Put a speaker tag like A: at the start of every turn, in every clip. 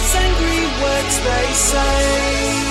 A: those angry words they say.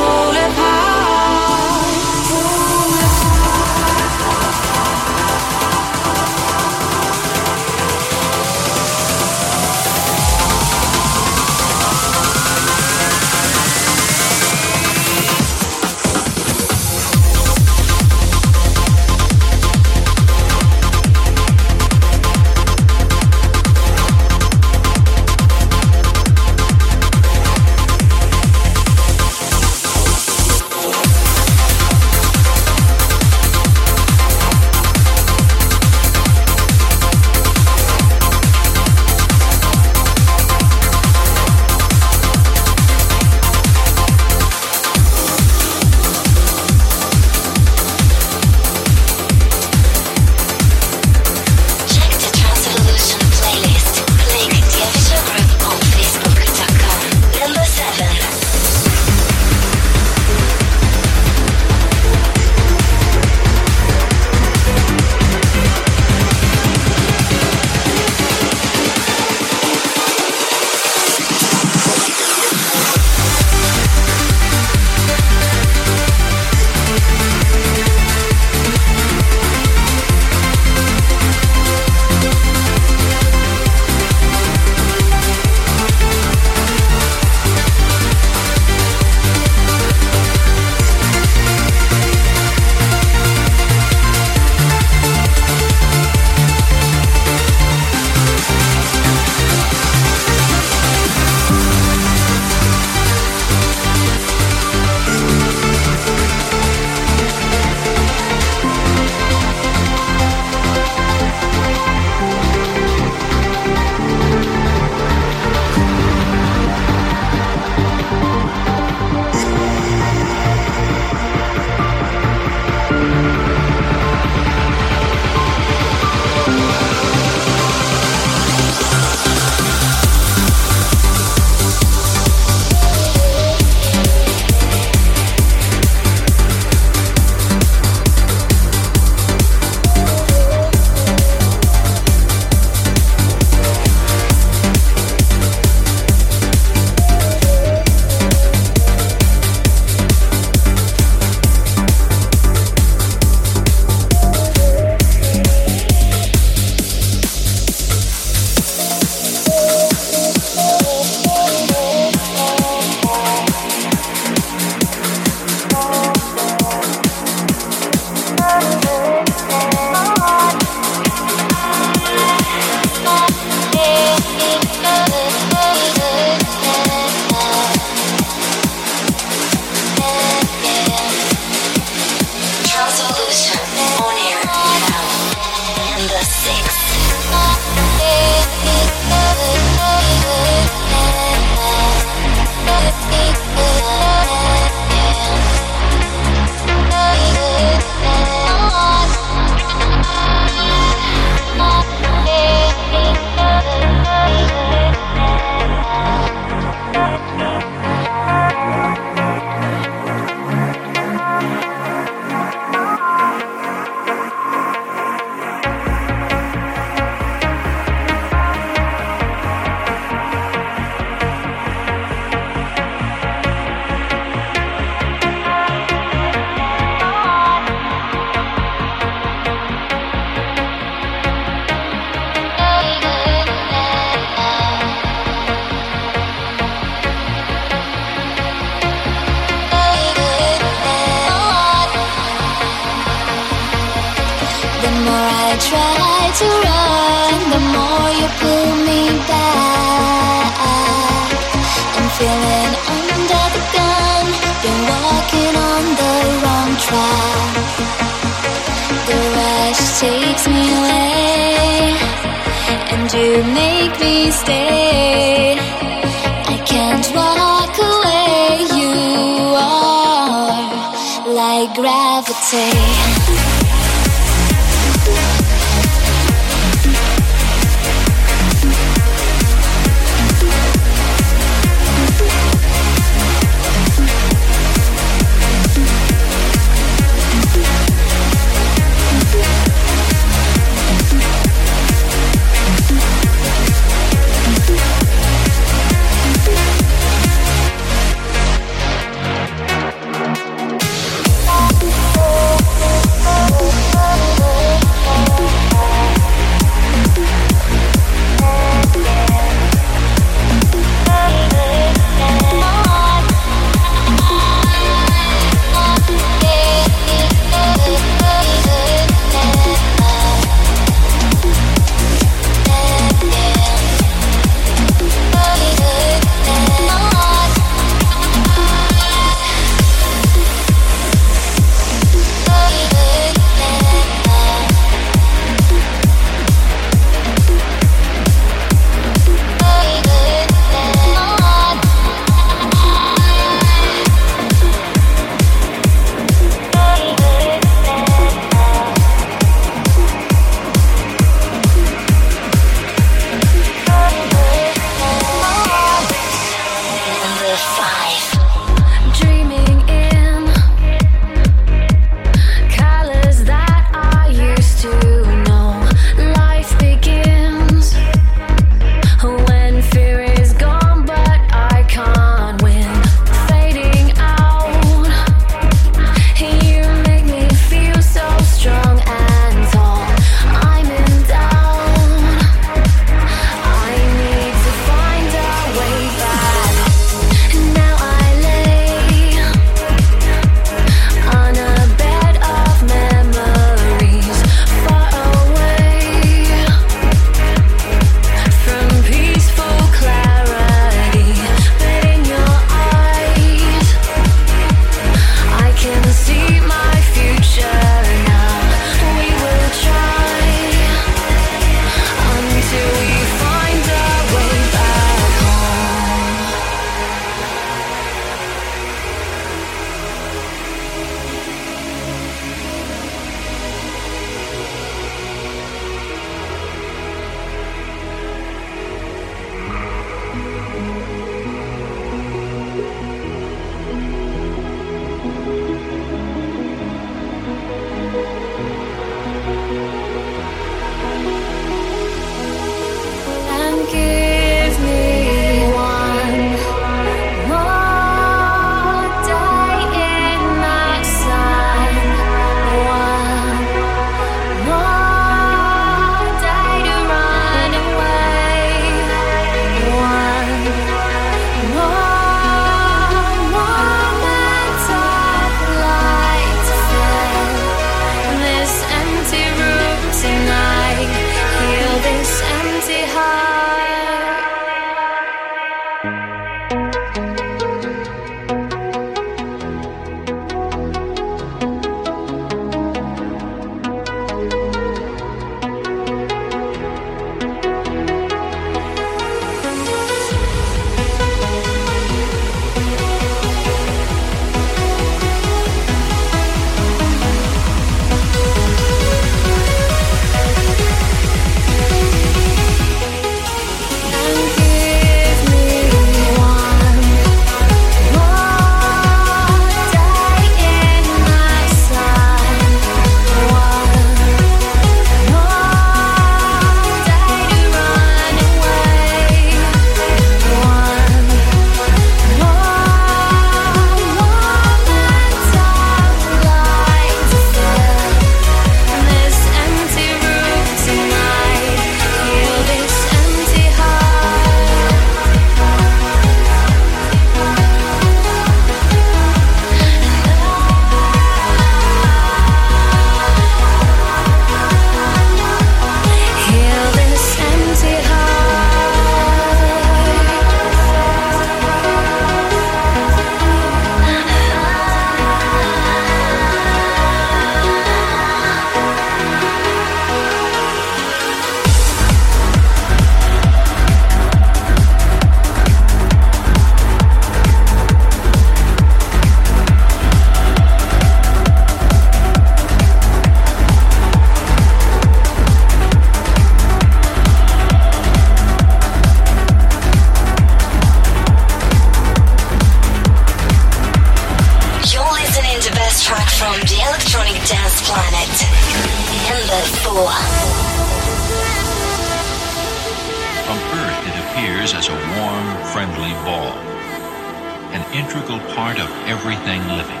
A: Integral part of everything living.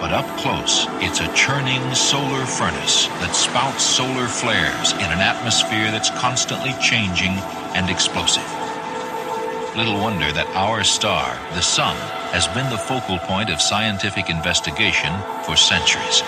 A: But up close, it's a churning solar furnace that spouts solar flares in an atmosphere that's constantly changing and explosive. Little wonder that our star, the Sun, has been the focal point of scientific investigation for centuries.